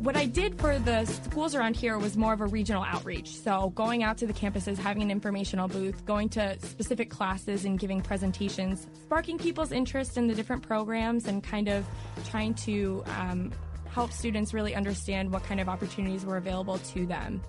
what I did for the schools around here was more of a regional outreach. So going out to the campuses, having an informational booth, going to specific classes and giving presentations, sparking people's interest in the different programs and kind of trying to um, help students really understand what kind of opportunities were available to them.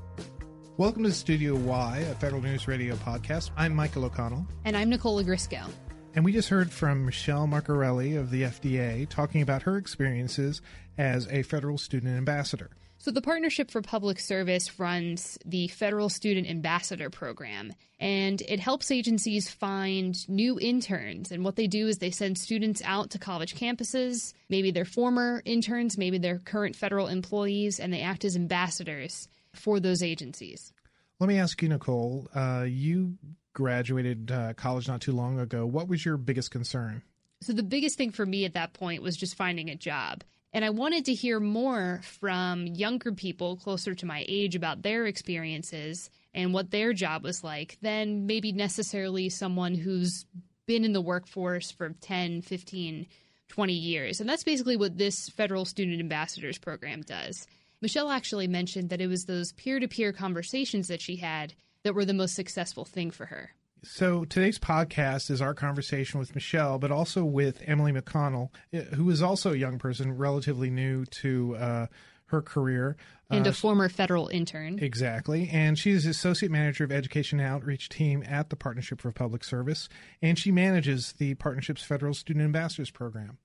Welcome to Studio Y, a Federal News Radio podcast. I'm Michael O'Connell. And I'm Nicola Grisco. And we just heard from Michelle Marcarelli of the FDA talking about her experiences as a federal student ambassador. So, the Partnership for Public Service runs the Federal Student Ambassador Program, and it helps agencies find new interns. And what they do is they send students out to college campuses. Maybe they're former interns, maybe they're current federal employees, and they act as ambassadors for those agencies. Let me ask you, Nicole. Uh, you graduated uh, college not too long ago. What was your biggest concern? So, the biggest thing for me at that point was just finding a job. And I wanted to hear more from younger people closer to my age about their experiences and what their job was like than maybe necessarily someone who's been in the workforce for 10, 15, 20 years. And that's basically what this Federal Student Ambassadors program does. Michelle actually mentioned that it was those peer to peer conversations that she had that were the most successful thing for her. So today's podcast is our conversation with Michelle, but also with Emily McConnell, eh, who is also a young person, relatively new to uh, her career. And uh, a former federal intern. Exactly. And she's Associate Manager of Education and Outreach Team at the Partnership for Public Service, and she manages the Partnership's Federal Student Ambassadors Program.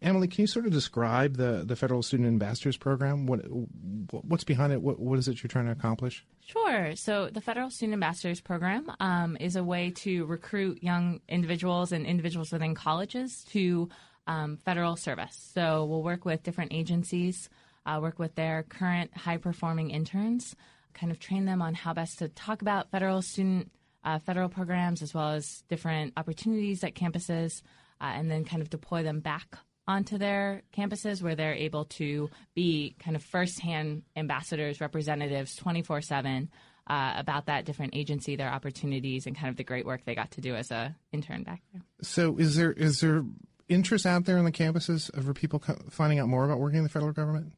Emily, can you sort of describe the, the Federal Student Ambassadors Program? What what's behind it? What what is it you're trying to accomplish? Sure. So the Federal Student Ambassadors Program um, is a way to recruit young individuals and individuals within colleges to um, federal service. So we'll work with different agencies, uh, work with their current high performing interns, kind of train them on how best to talk about federal student uh, federal programs as well as different opportunities at campuses, uh, and then kind of deploy them back onto their campuses where they're able to be kind of firsthand ambassadors, representatives 24 uh, 7 about that different agency, their opportunities, and kind of the great work they got to do as a intern back there. So, is there is there interest out there on the campuses for people finding out more about working in the federal government?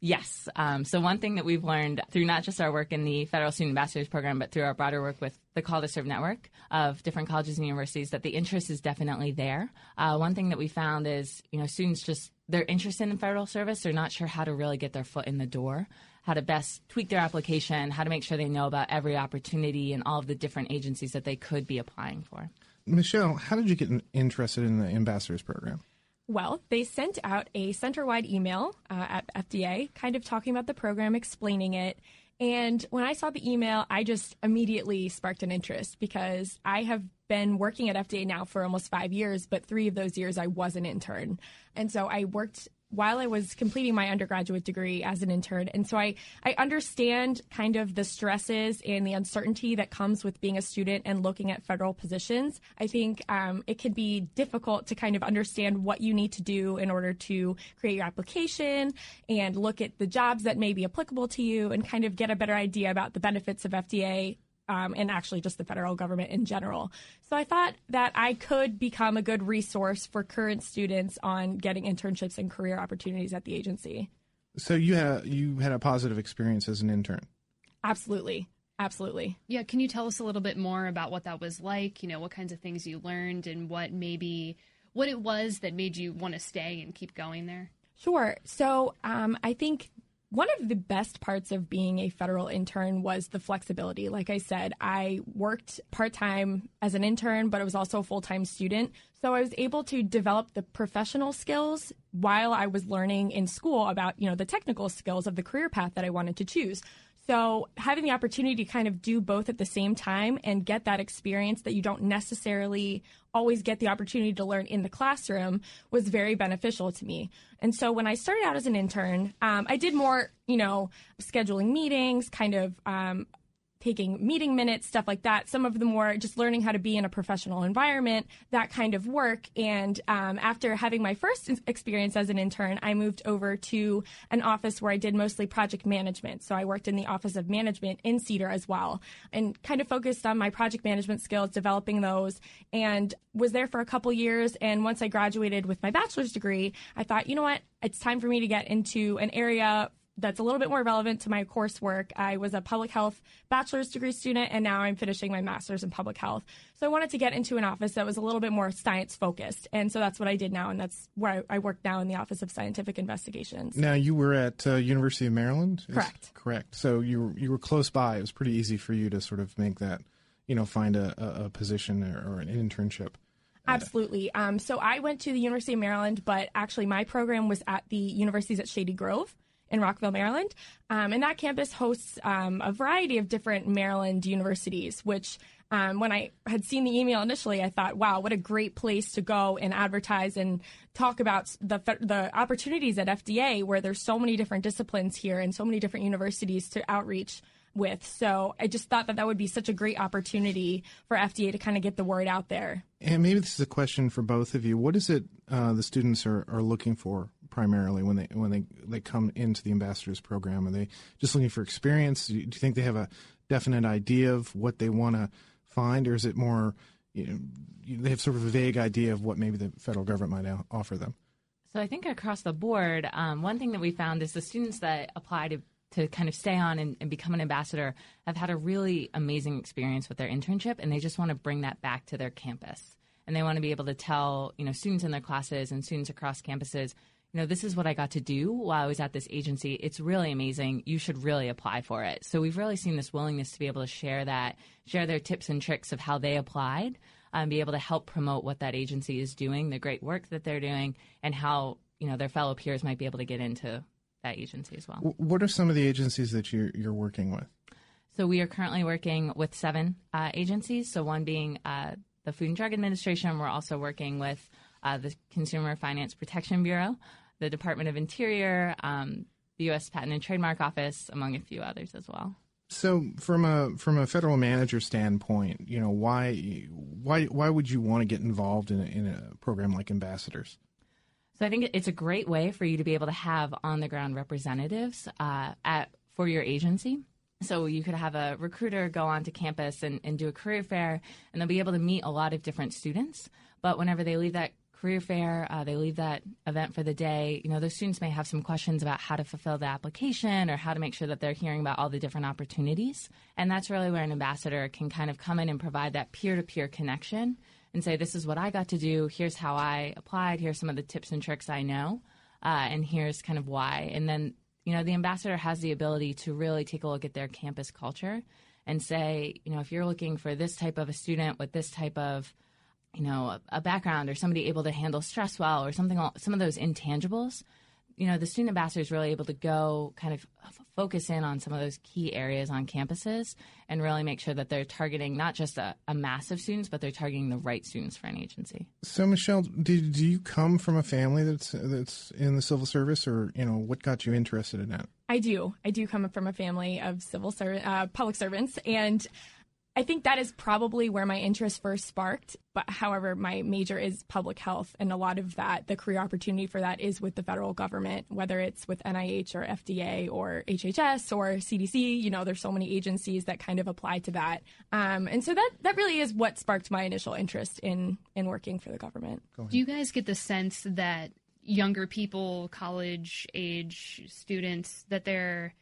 Yes. Um, so one thing that we've learned through not just our work in the Federal Student Ambassadors Program, but through our broader work with the Call to Serve network of different colleges and universities, that the interest is definitely there. Uh, one thing that we found is, you know, students just they're interested in federal service. They're not sure how to really get their foot in the door, how to best tweak their application, how to make sure they know about every opportunity and all of the different agencies that they could be applying for. Michelle, how did you get interested in the ambassadors program? Well, they sent out a center wide email uh, at FDA, kind of talking about the program, explaining it. And when I saw the email, I just immediately sparked an interest because I have been working at FDA now for almost five years, but three of those years I was an intern. And so I worked while I was completing my undergraduate degree as an intern. And so I, I understand kind of the stresses and the uncertainty that comes with being a student and looking at federal positions. I think um, it can be difficult to kind of understand what you need to do in order to create your application and look at the jobs that may be applicable to you and kind of get a better idea about the benefits of FDA um, and actually just the federal government in general. So I thought that I could become a good resource for current students on getting internships and career opportunities at the agency. So you had you had a positive experience as an intern. Absolutely. Absolutely. Yeah, can you tell us a little bit more about what that was like? You know, what kinds of things you learned and what maybe what it was that made you want to stay and keep going there? Sure. So um, I think one of the best parts of being a federal intern was the flexibility. Like I said, I worked part time as an intern, but I was also a full time student. So I was able to develop the professional skills while I was learning in school about, you know, the technical skills of the career path that I wanted to choose. So having the opportunity to kind of do both at the same time and get that experience that you don't necessarily always get the opportunity to learn in the classroom was very beneficial to me. And so when I started out as an intern, um, I did more, you know, scheduling meetings, kind of um, taking meeting minutes, stuff like that. Some of them were just learning how to be in a professional environment, that kind of work. And um, after having my first experience as an intern, I moved over to an office where I did mostly project management. So I worked in the Office of Management in CDER as well and kind of focused on my project management skills, developing those, and was there for a couple years. And once I graduated with my bachelor's degree, I thought, you know what? It's time for me to get into an area that's a little bit more relevant to my coursework. I was a public health bachelor's degree student, and now I'm finishing my master's in public health. So I wanted to get into an office that was a little bit more science focused, and so that's what I did now, and that's where I, I work now in the Office of Scientific Investigations. Now you were at uh, University of Maryland. Is- Correct. correct. So you were, you were close by. It was pretty easy for you to sort of make that, you know, find a, a, a position or, or an internship. Absolutely. Um, so I went to the University of Maryland, but actually my program was at the universities at Shady Grove in Rockville, Maryland. Um, and that campus hosts um, a variety of different Maryland universities, which um, when I had seen the email initially, I thought, wow, what a great place to go and advertise and talk about the, the opportunities at FDA where there's so many different disciplines here and so many different universities to outreach with. So I just thought that that would be such a great opportunity for FDA to kind of get the word out there. And maybe this is a question for both of you. What is it uh, the students are, are looking for primarily when they when they, they come into the ambassadors program? Are they just looking for experience? Do you, do you think they have a definite idea of what they want to find, or is it more you know they have sort of a vague idea of what maybe the federal government might offer them? So I think across the board, um, one thing that we found is the students that apply to to kind of stay on and, and, become an ambassador have had a really amazing experience with their internship and they just want to bring that back to their campus and they want to be able to tell you know students in their classes and students across campuses you know this is what i got to do while i was at this agency it's really amazing you should really apply for it so we've really seen this willingness to be able to share that share their tips and tricks of how they applied and um, be able to help promote what that agency is doing the great work that they're doing and how you know their fellow peers might be able to get into that agency as well. What are some of the agencies that you're, you're working with? So we are currently working with seven uh, agencies. So one being uh, the Food and Drug Administration. We're also working with uh, the Consumer Finance Protection Bureau, the Department of Interior, um, the U.S. Patent and Trademark Office, among a few others as well. So, from a from a federal manager standpoint, you know why why why would you want to get involved in a, in a program like Ambassadors? So I think it's a great way for you to be able to have on the ground representatives uh, at for your agency. So you could have a recruiter go onto campus and, and do a career fair, and they'll be able to meet a lot of different students. But whenever they leave that career fair, uh, they leave that event for the day, you know, those students may have some questions about how to fulfill the application or how to make sure that they're hearing about all the different opportunities. And that's really where an ambassador can kind of come in and provide that peer to peer connection and say, this is what I got to do. Here's how I applied. Here's some of the tips and tricks I know. Uh, and here's kind of why. And then, you know, the ambassador has the ability to really take a look at their campus culture and say, you know, if you're looking for this type of a student with this type of, you know, a, a background or somebody able to handle stress well or something, all some of those intangibles, you know, the student ambassador is really able to go kind of focus in on some of those key areas on campuses and really make sure that they're targeting not just a, a mass of students, but they're targeting the right students for an agency. So, Michelle, do, do you come from a family that's that's in the civil service, or you know, what got you interested in that? I do. I do come from a family of civil servant, uh, public servants, and I think that is probably where my interest first sparked. But however, my major is public health, and a lot of that, the career opportunity for that is with the federal government, whether it's with NIH or FDA or HHS or CDC. You know, there's so many agencies that kind of apply to that, um, and so that that really is what sparked my initial interest in in working for the government. Do you guys get the sense that younger people, college age students, that they're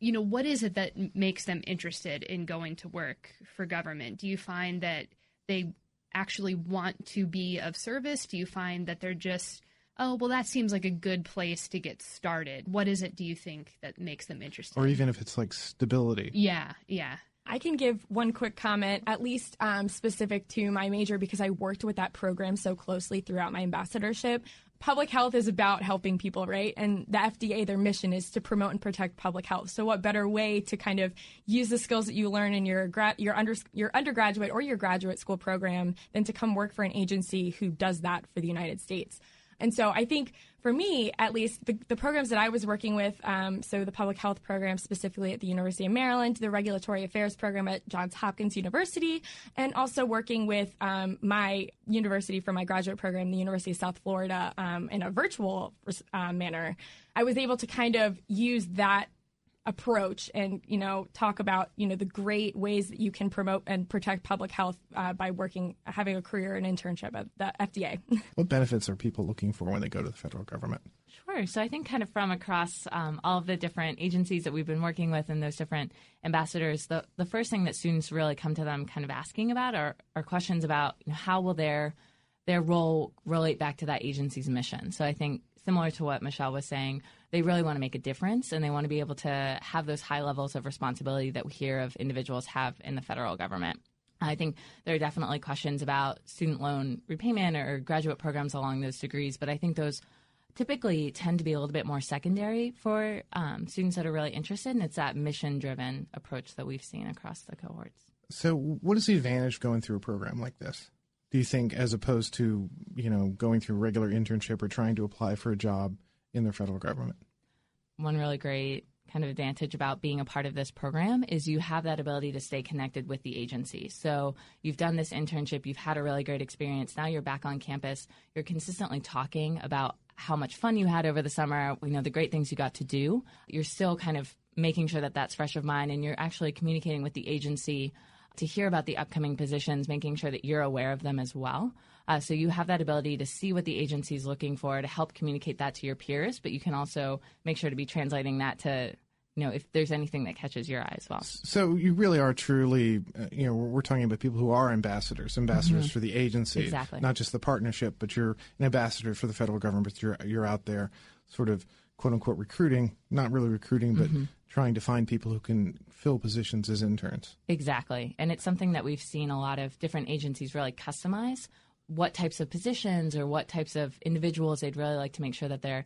you know, what is it that makes them interested in going to work for government? Do you find that they actually want to be of service? Do you find that they're just, oh, well, that seems like a good place to get started? What is it, do you think, that makes them interested? Or even if it's like stability. Yeah, yeah. I can give one quick comment, at least um, specific to my major, because I worked with that program so closely throughout my ambassadorship public health is about helping people, right? And the FDA, their mission is to promote and protect public health. So, what better way to kind of use the skills that you learn in your gra- your under your undergraduate or your graduate school program than to come work for an agency who does that for the United States? And so I think for me, at least, the, the programs that I was working with, um, so the public health program specifically at the University of Maryland, the regulatory affairs program at Johns Hopkins University, and also working with um, my university for my graduate program, the University of South Florida, um, in a virtual uh, manner, I was able to kind of use that approach and you know talk about you know the great ways that you can promote and protect public health uh, by working having a career and internship at the FDA. what benefits are people looking for when they go to the federal government? Sure. Sure. So I think kind of from across um, all of the different agencies that we've been working with and those different ambassadors, the, the first thing that students really come to them kind of asking about are, are questions about you know, how will their their role relate back to that agency's mission. So I think similar to what Michelle was saying, they really want to make a difference and they want to be able to have those high levels of responsibility that we hear of individuals have in the federal government. I think there are definitely questions about student loan repayment or graduate programs along those degrees, but I think those typically tend to be a little bit more secondary for um, students that are really interested, and it's that mission driven approach that we've seen across the cohorts. So, what is the advantage of going through a program like this? Do you think, as opposed to you know going through a regular internship or trying to apply for a job in the federal government? One really great kind of advantage about being a part of this program is you have that ability to stay connected with the agency. So you've done this internship, you've had a really great experience. Now you're back on campus. You're consistently talking about how much fun you had over the summer, you know, the great things you got to do. You're still kind of making sure that that's fresh of mind and you're actually communicating with the agency to hear about the upcoming positions, making sure that you're aware of them as well. Uh, so you have that ability to see what the agency is looking for to help communicate that to your peers, but you can also make sure to be translating that to you know if there's anything that catches your eye as well. So you really are truly, uh, you know, we're talking about people who are ambassadors, ambassadors mm-hmm. for the agency, exactly. not just the partnership, but you're an ambassador for the federal government. But you're you're out there, sort of quote unquote recruiting, not really recruiting, but mm-hmm. trying to find people who can fill positions as interns. Exactly, and it's something that we've seen a lot of different agencies really customize what types of positions or what types of individuals they'd really like to make sure that they're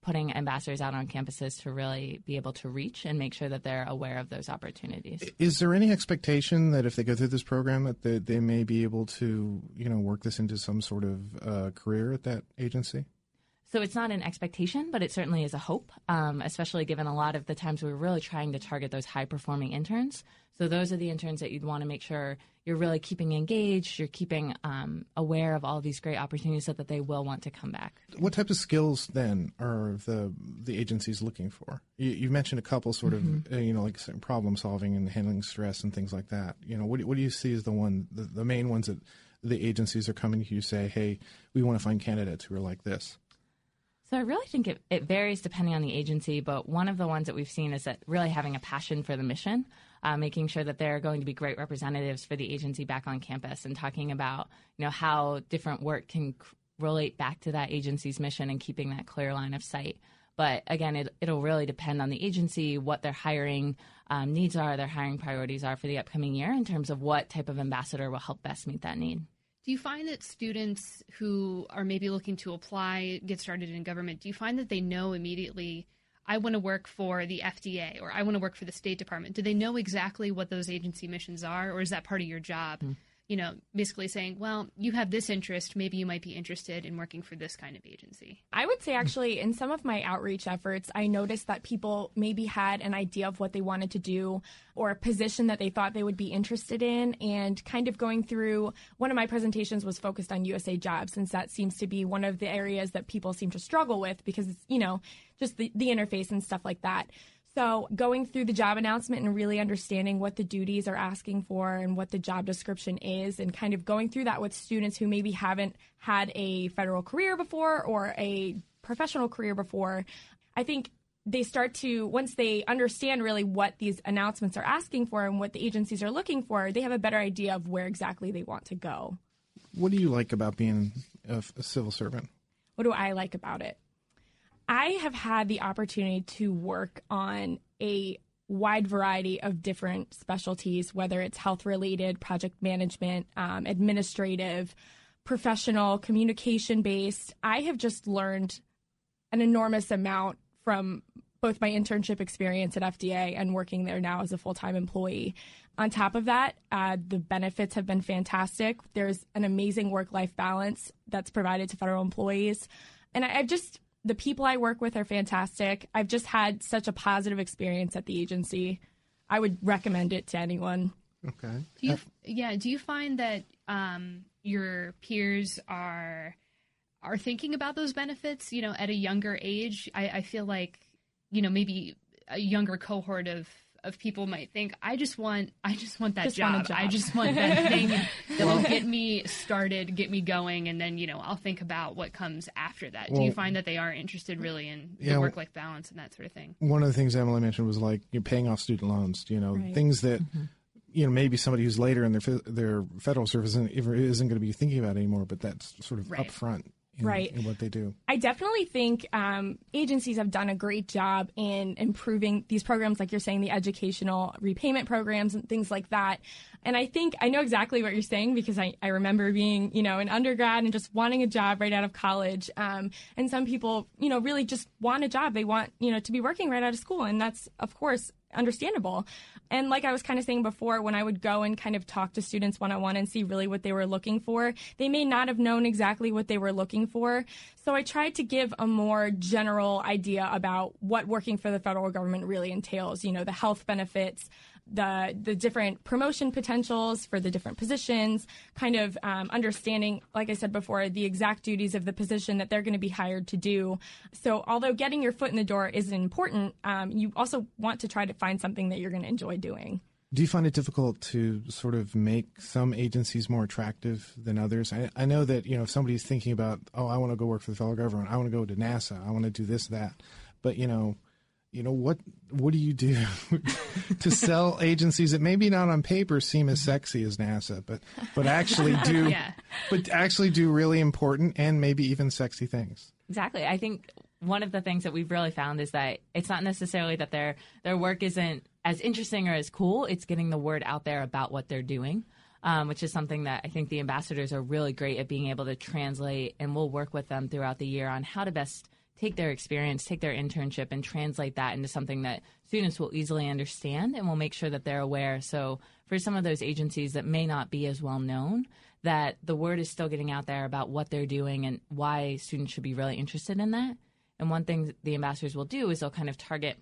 putting ambassadors out on campuses to really be able to reach and make sure that they're aware of those opportunities. Is there any expectation that if they go through this program that they, they may be able to, you know, work this into some sort of uh, career at that agency? So it's not an expectation, but it certainly is a hope, um, especially given a lot of the times we're really trying to target those high performing interns. So those are the interns that you'd want to make sure you're really keeping engaged, you're keeping um, aware of all of these great opportunities so that they will want to come back. What types of skills then are the the agencies looking for? You, you mentioned a couple, sort of, mm-hmm. uh, you know, like problem solving and handling stress and things like that. You know, what, what do you see as the one, the, the main ones that the agencies are coming to you say, hey, we want to find candidates who are like this? So I really think it, it varies depending on the agency, but one of the ones that we've seen is that really having a passion for the mission, uh, making sure that they're going to be great representatives for the agency back on campus, and talking about you know how different work can relate back to that agency's mission and keeping that clear line of sight. But again, it, it'll really depend on the agency, what their hiring um, needs are, their hiring priorities are for the upcoming year in terms of what type of ambassador will help best meet that need. Do you find that students who are maybe looking to apply, get started in government, do you find that they know immediately, I want to work for the FDA or I want to work for the State Department? Do they know exactly what those agency missions are, or is that part of your job? Mm you know, basically saying, well, you have this interest, maybe you might be interested in working for this kind of agency. I would say actually in some of my outreach efforts, I noticed that people maybe had an idea of what they wanted to do or a position that they thought they would be interested in and kind of going through one of my presentations was focused on USA jobs since that seems to be one of the areas that people seem to struggle with because you know, just the, the interface and stuff like that. So, going through the job announcement and really understanding what the duties are asking for and what the job description is, and kind of going through that with students who maybe haven't had a federal career before or a professional career before, I think they start to, once they understand really what these announcements are asking for and what the agencies are looking for, they have a better idea of where exactly they want to go. What do you like about being a, a civil servant? What do I like about it? I have had the opportunity to work on a wide variety of different specialties, whether it's health related, project management, um, administrative, professional, communication based. I have just learned an enormous amount from both my internship experience at FDA and working there now as a full time employee. On top of that, uh, the benefits have been fantastic. There's an amazing work life balance that's provided to federal employees. And I, I've just the people I work with are fantastic. I've just had such a positive experience at the agency. I would recommend it to anyone. Okay. Do you, yeah. Do you find that um, your peers are are thinking about those benefits? You know, at a younger age, I, I feel like you know maybe a younger cohort of of people might think, I just want, I just want that Just job. want job. I just want that thing that will get me started, get me going, and then you know I'll think about what comes after that. Do you find that they are interested really in Yeah, the work life balance and that sort of thing? One of the things Emily mentioned was like you're paying off student loans. You know, Right. things that mm-hmm. you know maybe somebody who's later in their their federal service isn't, isn't going to be thinking about anymore. But that's sort of Right. upfront in, Right. in what they do. I definitely think um, agencies have done a great job in improving these programs, like you're saying, the educational repayment programs and things like that. And I think I know exactly what you're saying because I, I remember being, you know, an undergrad and just wanting a job right out of college. Um, and some people, you know, really just want a job. They want, you know, to be working right out of school. And that's, of course, understandable. And like I was kind of saying before, when I would go and kind of talk to students one on one and see really what they were looking for, they may not have known exactly what they were looking for. So I tried to give a more general idea about what working for the federal government really entails, you know, the health benefits, the the different promotion potentials for the different positions, kind of um, understanding, like I said before, the exact duties of the position that they're going to be hired to do. So although getting your foot in the door is important, um, you also want to try to find something that you're going to enjoy doing. Do you find it difficult to sort of make some agencies more attractive than others? I, I know that you know if somebody's thinking about, oh, I want to go work for the federal government, I want to go to NASA, I want to do this, that, but you know, you know what what do you do to sell agencies that maybe not on paper seem as sexy as NASA, but but actually do Yeah. but actually do really important and maybe even sexy things? Exactly. I think one of the things that we've really found is that it's not necessarily that their their work isn't as interesting or as cool. It's getting the word out there about what they're doing, um, which is something that I think the ambassadors are really great at being able to translate. And we'll work with them throughout the year on how to best take their experience, take their internship, and translate that into something that students will easily understand, and we'll make sure that they're aware. So for some of those agencies that may not be as well known, that the word is still getting out there about what they're doing and why students should be really interested in that. And one thing the ambassadors will do is they'll kind of target,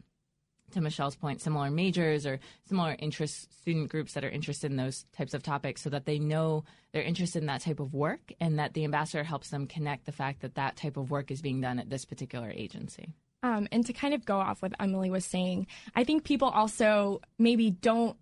to Michelle's point, similar majors or similar interest student groups that are interested in those types of topics so that they know they're interested in that type of work and that the ambassador helps them connect the fact that that type of work is being done at this particular agency. Um, and to kind of go off what Emily was saying, I think people also maybe don't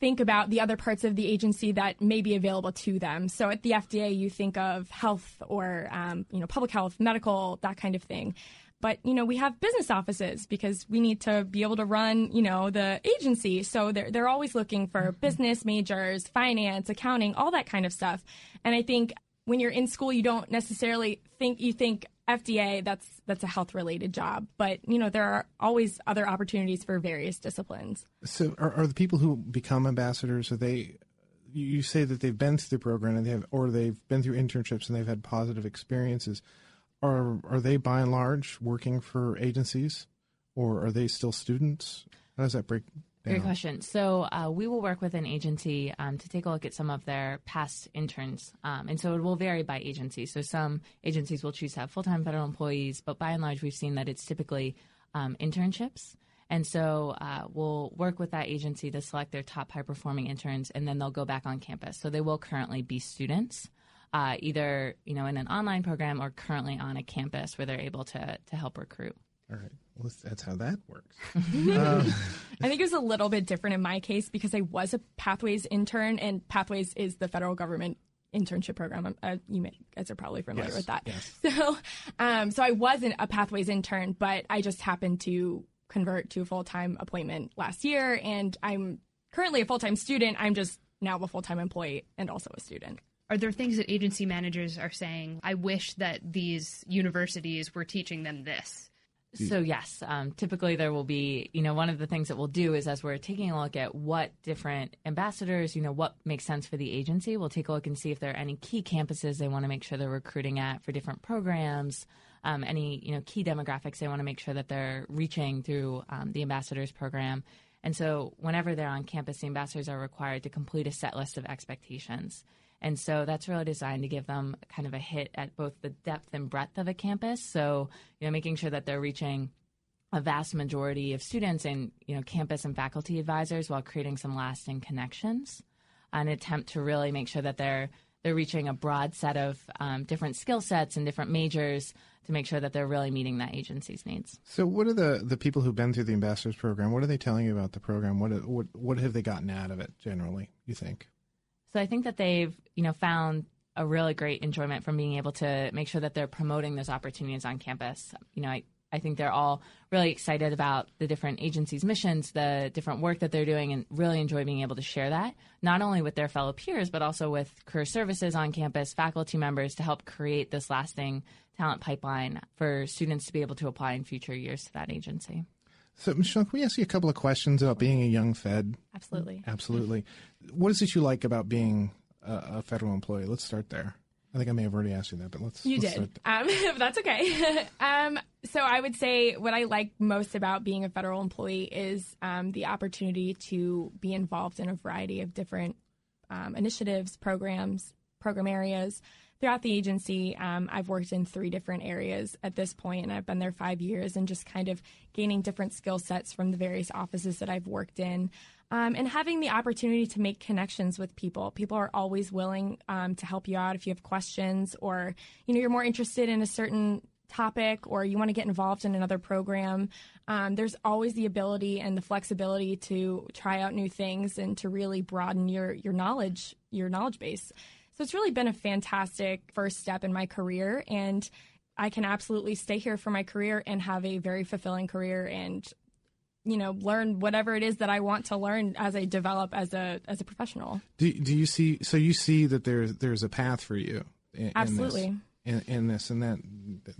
think about the other parts of the agency that may be available to them. So at the FDA, you think of health or um, you know public health, medical, that kind of thing. But you know we have business offices because we need to be able to run you know the agency. So they're they're always looking for mm-hmm. business majors, finance, accounting, all that kind of stuff. And I think when you're in school, you don't necessarily think you think FDA that's that's a health related job, but you know there are always other opportunities for various disciplines. So, are, are the people who become ambassadors? Are they? You you say that they've been through the program and they have, or they've been through internships and they've had positive experiences. Are are they by and large working for agencies, or are they still students? How does that break down? Great question. So uh, we will work with an agency um, to take a look at some of their past interns, um, and so it will vary by agency. So some agencies will choose to have full-time federal employees, but by and large, we've seen that it's typically um, internships. And so uh, we'll work with that agency to select their top high-performing interns, and then they'll go back on campus. So they will currently be students, uh, either you know in an online program or currently on a campus where they're able to to help recruit. All right, well, that's how that works. I think it was a little bit different in my case because I was a Pathways intern, and Pathways is the federal government internship program. Uh, you may, guys are probably familiar Yes, with that. yes. So, um, so I wasn't a Pathways intern, but I just happened to convert to a full time appointment last year, and I'm currently a full time student. I'm just now a full time employee and also a student. Are there things that agency managers are saying? I wish that these universities were teaching them this. So yes, um, typically there will be, you know, one of the things that we'll do is as we're taking a look at what different ambassadors, you know, what makes sense for the agency, we'll take a look and see if there are any key campuses they want to make sure they're recruiting at for different programs, um, any, you know, key demographics they want to make sure that they're reaching through um, the ambassadors program. And so whenever they're on campus, the ambassadors are required to complete a set list of expectations. And so that's really designed to give them kind of a hit at both the depth and breadth of a campus. So, you know, making sure that they're reaching a vast majority of students and, you know, campus and faculty advisors while creating some lasting connections. An attempt to really make sure that they're they're reaching a broad set of um, different skill sets and different majors to make sure that they're really meeting that agency's needs. So, what are the, the people who've been through the ambassadors program? What are they telling you about the program? What what what have they gotten out of it generally? You think? So, I think that they've you know found a really great enjoyment from being able to make sure that they're promoting those opportunities on campus. You know, I, I think they're all really excited about the different agencies' missions, the different work that they're doing, and really enjoy being able to share that, not only with their fellow peers, but also with career services on campus, faculty members to help create this lasting talent pipeline for students to be able to apply in future years to that agency. So, Michelle, can we ask you a couple of questions about being a young Fed? Absolutely. Absolutely. What is it you like about being a, a federal employee? Let's start there. I think I may have already asked you that, but let's. You let's did. Um, that's okay. um, so I would say what I like most about being a federal employee is um, the opportunity to be involved in a variety of different um, initiatives, programs, program areas throughout the agency. Um, I've worked in three different areas at this point, and I've been there five years, and just kind of gaining different skill sets from the various offices that I've worked in um, and having the opportunity to make connections with people. People are always willing um, to help you out if you have questions or you know you're more interested in a certain topic or you want to get involved in another program. Um, there's always the ability and the flexibility to try out new things and to really broaden your your knowledge your knowledge base. So it's really been a fantastic first step in my career and. I can absolutely stay here for my career and have a very fulfilling career and you know learn whatever it is that I want to learn as I develop as a as a professional. Do do you see? So you see that there's there's a path for you. In, Absolutely. In, in, this and that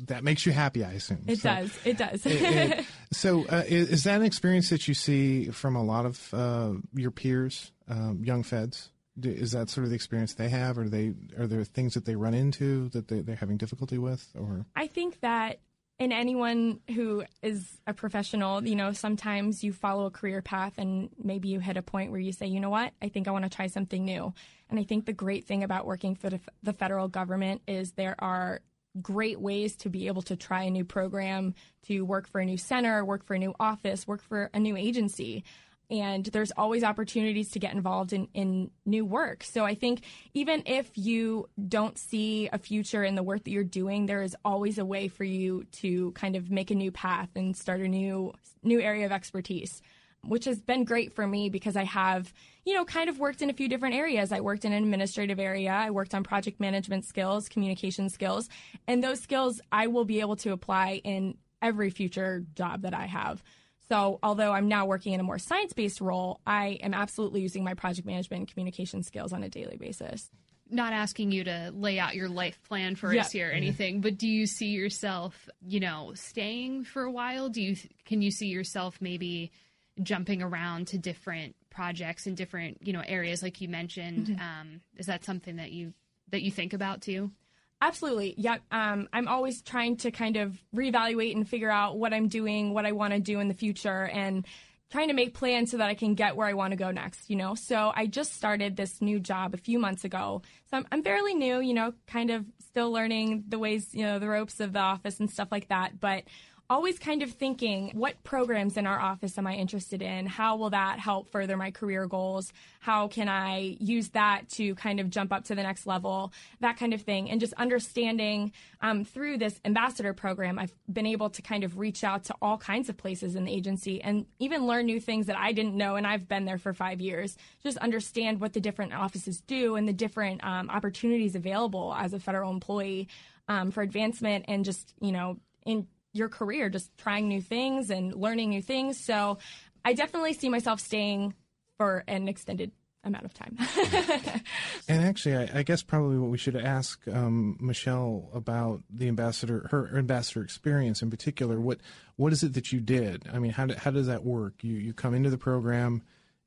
that makes you happy i assume it so, does it does it, it, so uh, is, is, that an experience that you see from a lot of uh, your peers um, young feds is that sort of the experience they have? Or they are there things that they run into that they, they're having difficulty with or? I think that and anyone who is a professional, you know, sometimes you follow a career path and maybe you hit a point where you say, you know what, I think I want to try something new. And I think the great thing about working for the, federal government is there are great ways to be able to try a new program, to work for a new center, work for a new office, work for a new agency and there's always opportunities to get involved in, in new work. So I think even if you don't see a future in the work that you're doing, there is always a way for you to kind of make a new path and start a new new area of expertise, which has been great for me because I have, you know, kind of worked in a few different areas. I worked in an administrative area, I worked on project management skills, communication skills, and those skills I will be able to apply in every future job that I have. So, although I'm now working in a more science based role, I am absolutely using my project management and communication skills on a daily basis. Not asking you to lay out your life plan for us here or anything, but do you see yourself, you know, staying for a while? Do you can you see yourself maybe jumping around to different projects in different, you know, areas like you mentioned? Mm-hmm. Um, is that something that you that you think about too? Absolutely. Yeah. Um, I'm always trying to kind of reevaluate and figure out what I'm doing, what I want to do in the future, and trying to make plans so that I can get where I want to go next, you know? So I just started this new job a few months ago. So I'm, I'm fairly new, you know, kind of still learning the ways, you know, the ropes of the office and stuff like that. But always kind of thinking what programs in our office am I interested in? How will that help further my career goals? How can I use that to kind of jump up to the next level? That kind of thing. And just understanding um, through this ambassador program, I've been able to kind of reach out to all kinds of places in the agency and even learn new things that I didn't know. And I've been there for five years. Just understand what the different offices do and the different um, opportunities available as a federal employee. Um, for advancement and just you know in your career, just trying new things and learning new things. So I definitely see myself staying for an extended amount of time. and actually, I, I, guess probably what we should ask um, Michelle about the ambassador, her ambassador experience in particular. What what is it that you did? I mean, how do, how does that work? You you come into the program,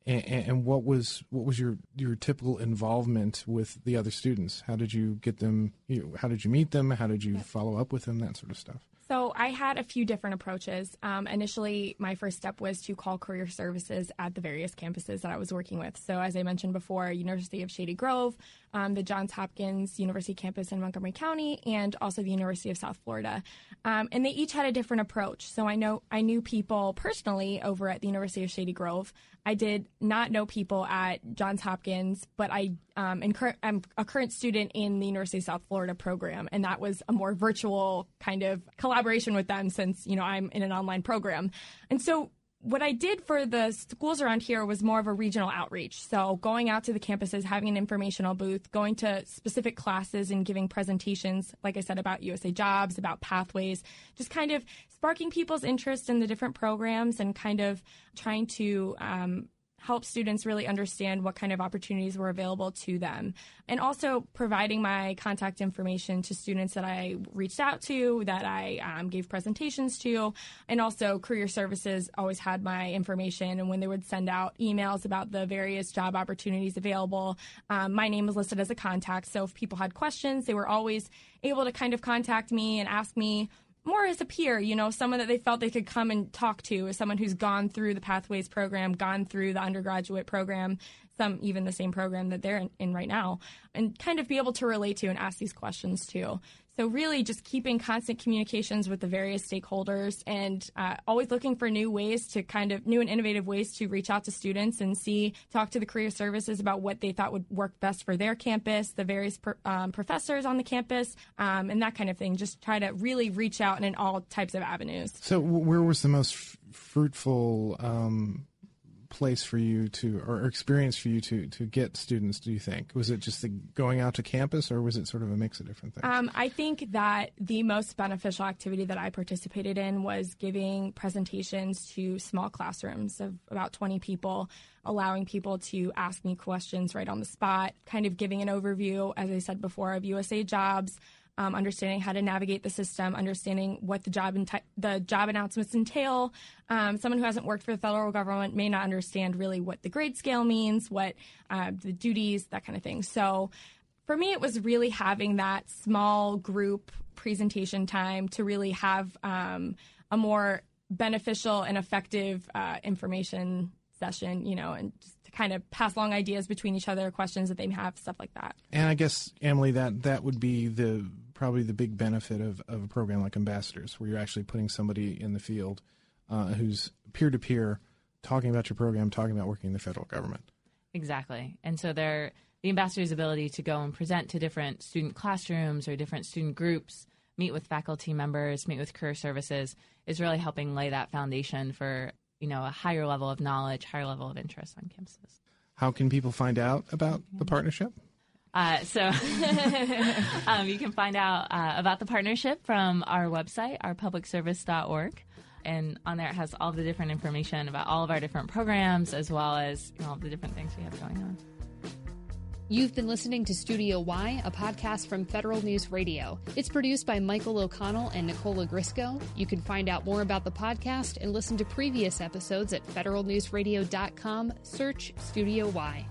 and, and what was what was your your typical involvement with the other students? How did you get them? You, how did you meet them? How did you follow up with them? That sort of stuff. So I had a few different approaches. Um, initially, my first step was to call career services at the various campuses that I was working with. So as I mentioned before, University of Shady Grove, um, the Johns Hopkins University campus in Montgomery County, and also the University of South Florida. Um, and they each had a different approach. So I know I knew people personally over at the University of Shady Grove. I did not know people at Johns Hopkins, but I um, and cur- I'm a current student in the University of South Florida program, and that was a more virtual kind of collaboration with them since you know I'm in an online program, and so what I did for the schools around here was more of a regional outreach. So going out to the campuses, having an informational booth, going to specific classes and giving presentations, like I said, about USA jobs, about pathways, just kind of sparking people's interest in the different programs and kind of trying to um, help students really understand what kind of opportunities were available to them. And also providing my contact information to students that I reached out to, that I um, gave presentations to. And also, Career Services always had my information. And when they would send out emails about the various job opportunities available, um, my name was listed as a contact. So if people had questions, they were always able to kind of contact me and ask me more as a peer, you know, someone that they felt they could come and talk to, as someone who's gone through the Pathways program, gone through the undergraduate program, some even the same program that they're in, in right now, and kind of be able to relate to and ask these questions too. So, really, just keeping constant communications with the various stakeholders and uh, always looking for new ways to kind of new and innovative ways to reach out to students and see, talk to the career services about what they thought would work best for their campus, the various um, professors on the campus, um, and that kind of thing. Just try to really reach out in all types of avenues. So, where was the most f- fruitful um, place for you to or experience for you to to get students do you think? Was it just the going out to campus or was it sort of a mix of different things? Um, i think that the most beneficial activity that i participated in was giving presentations to small classrooms of about 20 people allowing people to ask me questions right on the spot kind of giving an overview as i said before of usa jobs um, understanding how to navigate the system, understanding what the job enti- the job announcements entail. Um, someone who hasn't worked for the federal government may not understand really what the grade scale means, what uh, the duties, that kind of thing. So for me, it was really having that small group presentation time to really have um, a more beneficial and effective uh, information session, you know, and just to kind of pass along ideas between each other, questions that they may have, stuff like that. And I guess, Emily, that that would be the probably the big benefit of, of a program like Ambassadors, where you're actually putting somebody in the field uh, who's peer to peer, talking about your program, talking about working in the federal government. Exactly, and so they're the ambassador's ability to go and present to different student classrooms or different student groups, meet with faculty members, meet with career services, is really helping lay that foundation for you know a higher level of knowledge, higher level of interest on campuses. How can people find out about the partnership? Uh, so um, you can find out uh, about the partnership from our website, ourpublicservice.org. And on there it has all the different information about all of our different programs as well as you know, all the different things we have going on. You've been listening to Studio Y, a podcast from Federal News Radio. It's produced by Michael O'Connell and Nicola Grisco. You can find out more about the podcast and listen to previous episodes at federalnewsradio.com. Search Studio Y.